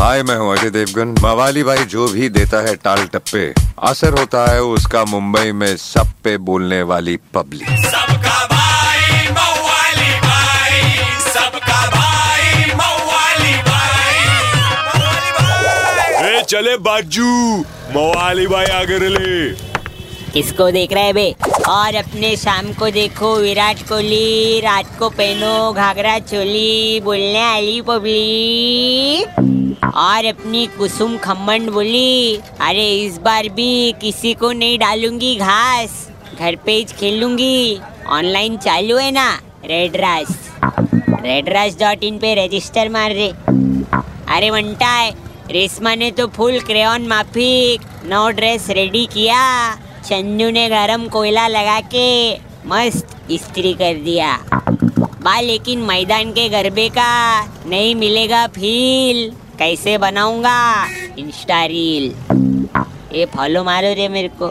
हाय मैं हूँ अजय देवगन। मवाली भाई जो भी देता है टाल टप्पे असर होता है उसका मुंबई में सब पे बोलने वाली पब्लिक। सबका भाई मवाली भाई सबका भाई मवाली भाई। ए चले बाजू। मवाली भाई आगे ले किसको देख रहे है बे? और अपने शाम को देखो, विराट कोहली, रात को पहनो, घाघरा चोली, बोलने वाली पब्लिक। और अपनी कुसुम खम्मन बोली, अरे, इस बार भी किसी को नहीं डालूँगी घास। घर पे ही खेलूँगी। ऑनलाइन चालू है ना रेड रास रेड रास डॉट इन पे रजिस्टर मार दे। अरे, वंटा है, रेशमा ने तो फुल क्रेन माफिक, नौ ड्रेस रेडी किया। चंदू ने गरम कोयला लगा के मस्त इस्त्री कर दिया। बा लेकिन मैदान के गरबे का नहीं मिलेगा फील। कैसे बनाऊँगा? Insta reel. ये फॉलो मारो रे मेरे को।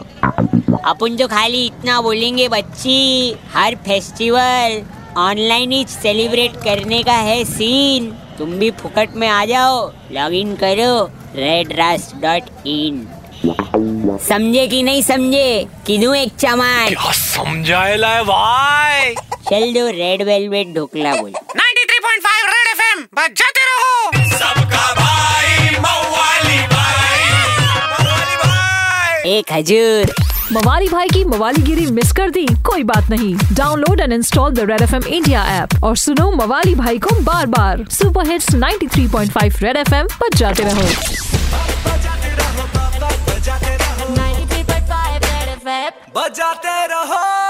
अपन जो खाली इतना बोलेंगे बच्ची, हर फेस्टिवल ऑनलाइन ही सेलिब्रेट करने का है सीन तुम भी फुकट में आ जाओ। लॉग इन करो रेड डॉट इन समझे कि नहीं समझे? किदू एक चमान क्या समझाएला है भाई? चल दो रेड वेलवेट ढोकला बोल। 93.5 रेड एफएम बजाते रहो। सबका भाई मवाली भाई। मवाली भाई। एक हजूर। मवाली भाई की मवालीगिरी मिस कर दी कोई बात नहीं। Download and install the Red F M India app और सुनो मवाली भाई को बार बार। Super hits 93.5 Red F M पर जाते रहो। बजाते रहो।